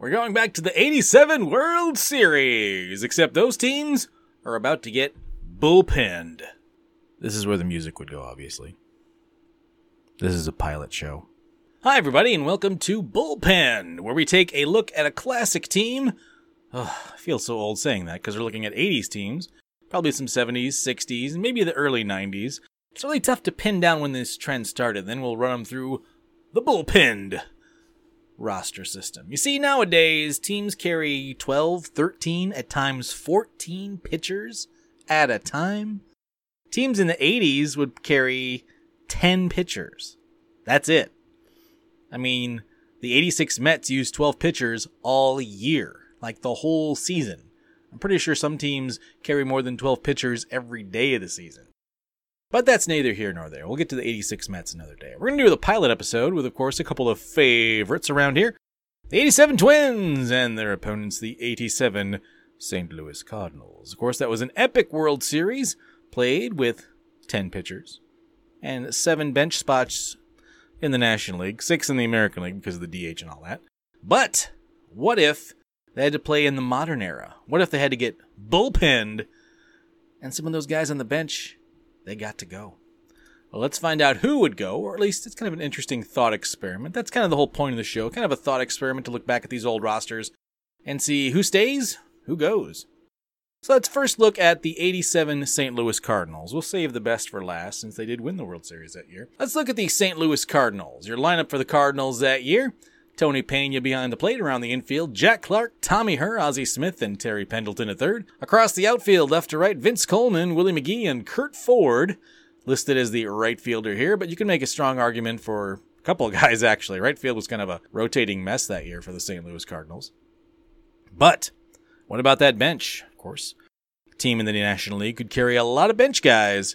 We're going back to the 87 World Series, except those teams are about to get bullpenned. This is where the music would go, obviously. This is a pilot show. Hi, everybody, and welcome to Bullpen, where we take a look at a classic team. Oh, I feel so old saying that because we're looking at 80s teams, probably some 70s, 60s, and maybe the early 90s. It's really tough to pin down when this trend started. Then we'll run them through the bullpenned roster system. You see, nowadays, teams carry 12, 13, at times 14 pitchers at a time. Teams in the 80s would carry 10 pitchers. That's it. I mean, the 86 Mets used 12 pitchers all year, like the whole season. I'm pretty sure some teams carry more than 12 pitchers every day of the season. But that's neither here nor there. We'll get to the 86 Mets another day. We're going to do the pilot episode with, of course, a couple of favorites around here the 87 Twins and their opponents, the 87 St. Louis Cardinals. Of course, that was an epic World Series played with 10 pitchers and seven bench spots in the National League, six in the American League because of the DH and all that. But what if they had to play in the modern era? What if they had to get bullpenned and some of those guys on the bench, they got to go? Well, let's find out who would go, or at least it's kind of an interesting thought experiment. That's kind of the whole point of the show, kind of a thought experiment to look back at these old rosters and see who stays, who goes. So let's first look at the 87 St. Louis Cardinals. We'll save the best for last since they did win the World Series that year. Let's look at the St. Louis Cardinals. Your lineup for the Cardinals that year Tony Pena behind the plate around the infield, Jack Clark, Tommy Herr, Ozzie Smith, and Terry Pendleton at third. Across the outfield, left to right, Vince Coleman, Willie McGee, and Curt Ford, listed as the right fielder here, but you can make a strong argument for a couple of guys actually. Right field was kind of a rotating mess that year for the St. Louis Cardinals. But what about that bench? Of course, team in the National League could carry a lot of bench guys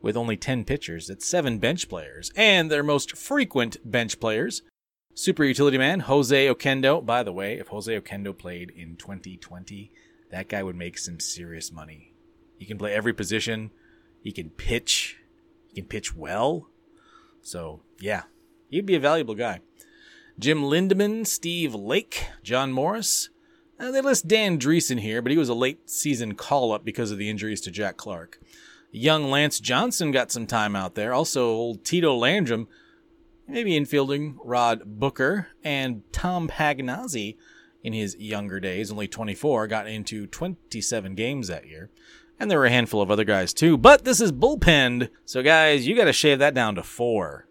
with only 10 pitchers. It's seven bench players, and their most frequent bench players. Super utility man Jose Oquendo. By the way, if Jose Oquendo played in 2020, that guy would make some serious money. He can play every position. He can pitch. He can pitch well. So, yeah, he'd be a valuable guy. Jim Lindeman, Steve Lake, John Morris, uh, they list Dan Driessen here, but he was a late season call up because of the injuries to Jack Clark. Young Lance Johnson got some time out there. Also, old Tito Landrum, maybe infielding Rod Booker, and Tom Pagnozzi in his younger days, only 24, got into 27 games that year. And there were a handful of other guys too, but this is bullpenned, so guys, you gotta shave that down to four.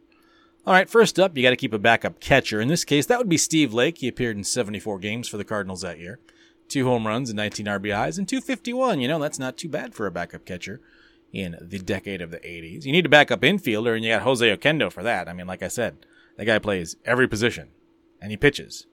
All right, first up, you got to keep a backup catcher. In this case, that would be Steve Lake. He appeared in 74 games for the Cardinals that year. Two home runs and 19 RBIs and 251. You know, that's not too bad for a backup catcher in the decade of the 80s. You need a backup infielder, and you got Jose Oquendo for that. I mean, like I said, that guy plays every position, and he pitches.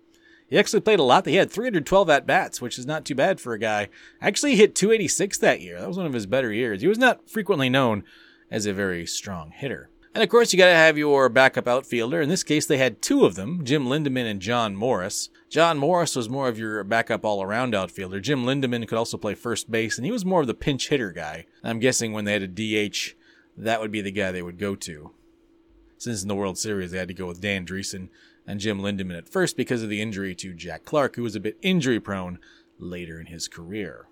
He actually played a lot. He had 312 at bats, which is not too bad for a guy. Actually, he hit 286 that year. That was one of his better years. He was not frequently known as a very strong hitter. And of course, you got to have your backup outfielder. In this case, they had two of them Jim Lindeman and John Morris. John Morris was more of your backup all around outfielder. Jim Lindeman could also play first base, and he was more of the pinch hitter guy. I'm guessing when they had a DH, that would be the guy they would go to. Since in the World Series, they had to go with Dan Driessen and Jim Lindeman at first because of the injury to Jack Clark, who was a bit injury prone later in his career.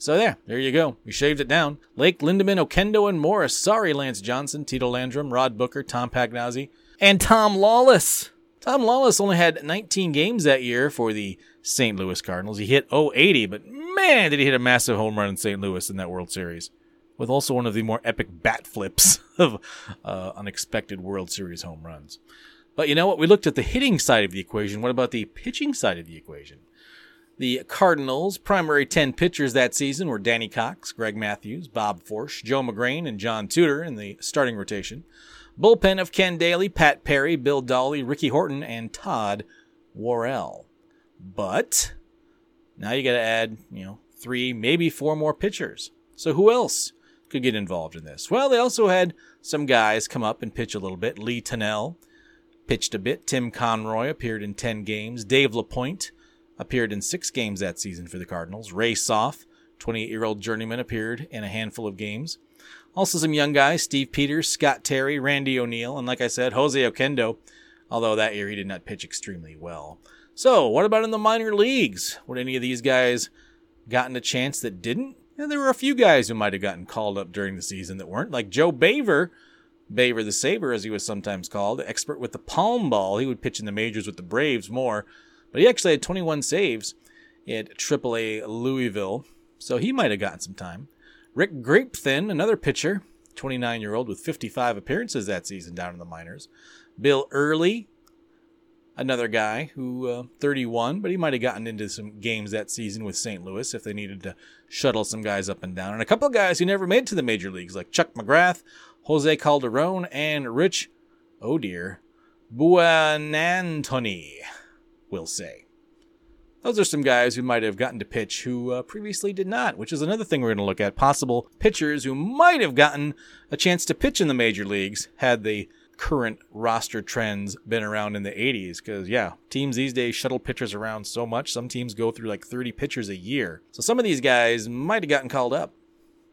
So there, there you go. We shaved it down. Lake, Lindeman, Oquendo, and Morris. Sorry, Lance Johnson, Tito Landrum, Rod Booker, Tom Pagnozzi, and Tom Lawless. Tom Lawless only had 19 games that year for the St. Louis Cardinals. He hit 080, but man, did he hit a massive home run in St. Louis in that World Series. With also one of the more epic bat flips of uh, unexpected World Series home runs. But you know what? We looked at the hitting side of the equation. What about the pitching side of the equation? The Cardinals' primary 10 pitchers that season were Danny Cox, Greg Mathews, Bob Forsch, Joe Magrane, and John Tudor in the starting rotation. Bullpen of Ken Dayley, Pat Perry, Bill Dawley, Ricky Horton, and Todd Worrell. But now you got to add, you know, three, maybe four more pitchers. So who else could get involved in this? Well, they also had some guys come up and pitch a little bit. Lee Tunnell pitched a bit. Tim Conroy appeared in 10 games. Dave LaPoint appeared in six games that season for the Cardinals. Ray Soff, 28 year old journeyman, appeared in a handful of games. Also, some young guys Steve Peters, Scott Terry, Randy O'Neal, and like I said, Jose Oquendo, although that year he did not pitch extremely well. So, what about in the minor leagues? Would any of these guys gotten a chance that didn't? Yeah, there were a few guys who might have gotten called up during the season that weren't, like Joe Boever, Boever the Saber, as he was sometimes called, expert with the palm ball. He would pitch in the majors with the Braves more, but he actually had 21 saves at AAA Louisville, so he might have gotten some time. Rick Grapenthin, another pitcher, 29 year old with 55 appearances that season down in the minors. Bill Earley, another guy who uh, 31, but he might have gotten into some games that season with St. Louis if they needed to shuttle some guys up and down. And a couple of guys who never made to the major leagues, like Chuck McGrath, Jose Calderon, and Rich, oh dear, Buonantony, we'll say. Those are some guys who might have gotten to pitch who uh, previously did not, which is another thing we're going to look at. Possible pitchers who might have gotten a chance to pitch in the major leagues had the current roster trends been around in the 80s. Because, yeah, teams these days shuttle pitchers around so much. Some teams go through like 30 pitchers a year. So some of these guys might have gotten called up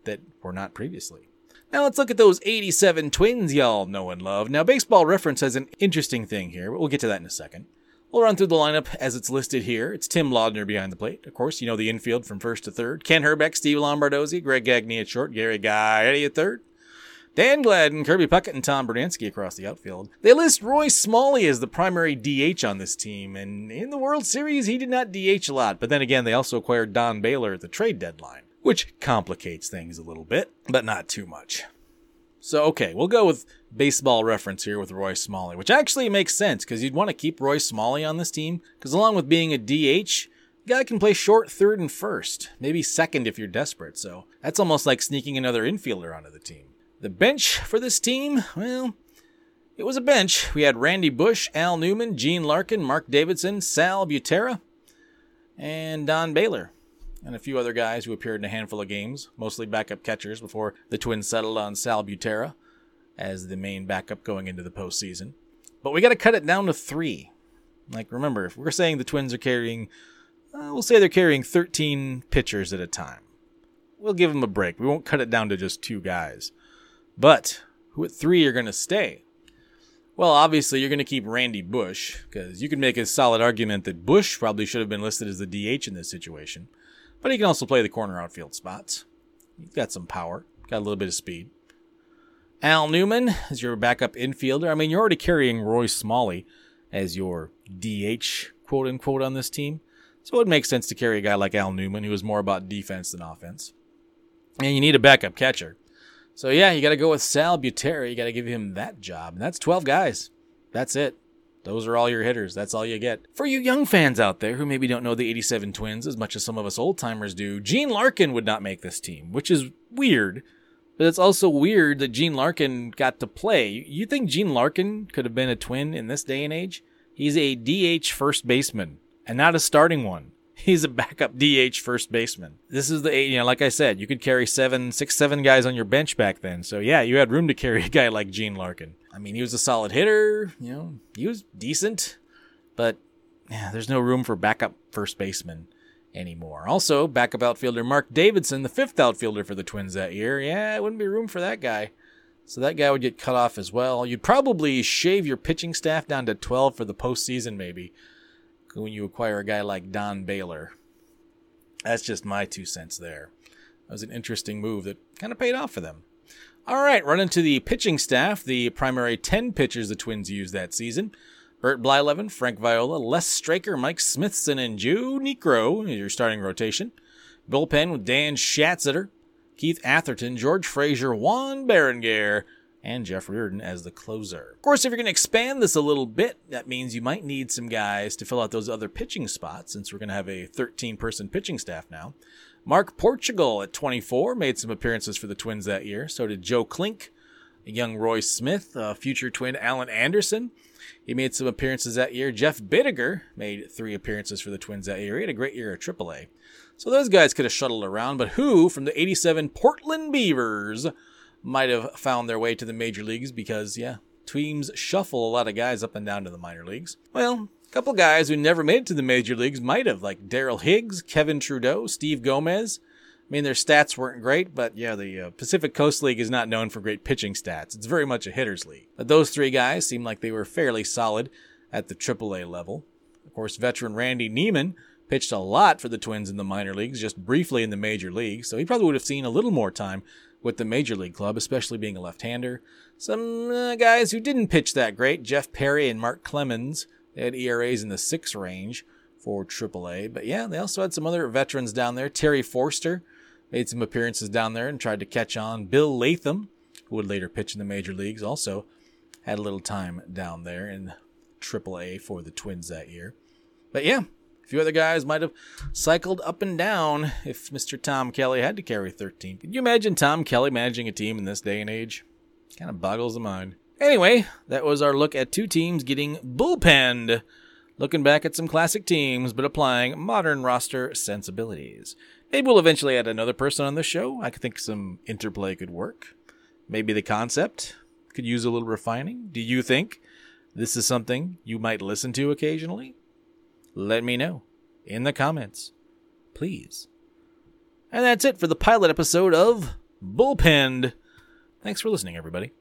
that were not previously. Now let's look at those 87 twins y'all know and love. Now, Baseball Reference has an interesting thing here, but we'll get to that in a second. We'll run through the lineup as it's listed here. It's Tim Laudner behind the plate. Of course, you know the infield from first to third. Ken Hrbek, Steve Lombardozzi, Greg Gagne at short, Gary Gaetti at third. Dan Gladden, Kirby Puckett, and Tom Brunansky across the outfield. They list Roy Smalley as the primary DH on this team, and in the World Series, he did not DH a lot. But then again, they also acquired Don Baylor at the trade deadline, which complicates things a little bit, but not too much. So, okay, we'll go with baseball reference here with Roy Smalley, which actually makes sense because you'd want to keep Roy Smalley on this team because along with being a DH, guy can play short, third, and first, maybe second if you're desperate. So that's almost like sneaking another infielder onto the team. The bench for this team, well, it was a bench. We had Randy Bush, Al Newman, Gene Larkin, Mark Davidson, Sal Butera, and Don Baylor and a few other guys who appeared in a handful of games, mostly backup catchers, before the Twins settled on Sal Butera as the main backup going into the postseason. But we got to cut it down to three. Like, remember, if we're saying the Twins are carrying, uh, we'll say they're carrying 13 pitchers at a time. We'll give them a break. We won't cut it down to just two guys. But who at three are going to stay? Well, obviously, you're going to keep Randy Bush, because you can make a solid argument that Bush probably should have been listed as the DH in this situation but he can also play the corner outfield spots. He's got some power, got a little bit of speed. Al Newman is your backup infielder. I mean, you're already carrying Roy Smalley as your DH, quote unquote, on this team. So it makes sense to carry a guy like Al Newman, who is more about defense than offense. And you need a backup catcher. So yeah, you got to go with Sal Butera. You got to give him that job. And that's 12 guys. That's it. Those are all your hitters. That's all you get. For you young fans out there who maybe don't know the 87 Twins as much as some of us old timers do, Gene Larkin would not make this team, which is weird. But it's also weird that Gene Larkin got to play. You think Gene Larkin could have been a twin in this day and age? He's a DH first baseman and not a starting one. He's a backup DH first baseman. This is the, you know, like I said, you could carry seven, six, seven guys on your bench back then. So yeah, you had room to carry a guy like Gene Larkin. I mean, he was a solid hitter. You know, he was decent, but yeah, there's no room for backup first baseman anymore. Also, backup outfielder Mark Davidson, the fifth outfielder for the Twins that year. Yeah, it wouldn't be room for that guy. So that guy would get cut off as well. You'd probably shave your pitching staff down to 12 for the postseason, maybe, when you acquire a guy like Don Baylor. That's just my two cents there. That was an interesting move that kind of paid off for them. All right, run into the pitching staff, the primary 10 pitchers the Twins used that season. Bert Blyleven, Frank Viola, Les Straker, Mike Smithson, and Joe Niekro your starting rotation. Bullpen with Dan Schatzeder, Keith Atherton, George Frazier, Juan Berenguer, and Jeff Reardon as the closer. Of course, if you're going to expand this a little bit, that means you might need some guys to fill out those other pitching spots since we're going to have a 13 person pitching staff now. Mark Portugal at 24 made some appearances for the Twins that year. So did Joe Klink, young Roy Smith, future twin Allan Anderson. He made some appearances that year. Jeff Bittiger made three appearances for the Twins that year. He had a great year at AAA. So those guys could have shuttled around, but who from the 87 Portland Beavers might have found their way to the major leagues because, yeah, teams shuffle a lot of guys up and down to the minor leagues. Well, a couple guys who never made it to the major leagues might have, like Daryl Higgs, Kevin Trudeau, Steve Gomez. I mean, their stats weren't great, but yeah, the uh, Pacific Coast League is not known for great pitching stats. It's very much a hitter's league. But those three guys seemed like they were fairly solid at the AAA level. Of course, veteran Randy Niemann pitched a lot for the Twins in the minor leagues, just briefly in the major leagues, so he probably would have seen a little more time with the major league club, especially being a left hander. Some uh, guys who didn't pitch that great Jeff Perry and Mark Clemens, they had ERAs in the six range for AAA. But yeah, they also had some other veterans down there. Terry Forster made some appearances down there and tried to catch on. Bill Latham, who would later pitch in the major leagues, also had a little time down there in AAA for the Twins that year. But yeah, a few other guys might have cycled up and down if Mr. Tom Kelly had to carry 13. Can you imagine Tom Kelly managing a team in this day and age? Kind of boggles the mind. Anyway, that was our look at two teams getting bullpenned. Looking back at some classic teams, but applying modern roster sensibilities. Maybe we'll eventually add another person on the show. I think some interplay could work. Maybe the concept could use a little refining. Do you think this is something you might listen to occasionally? let me know in the comments, please. And that's it for the pilot episode of Bullpenned. Thanks for listening, everybody.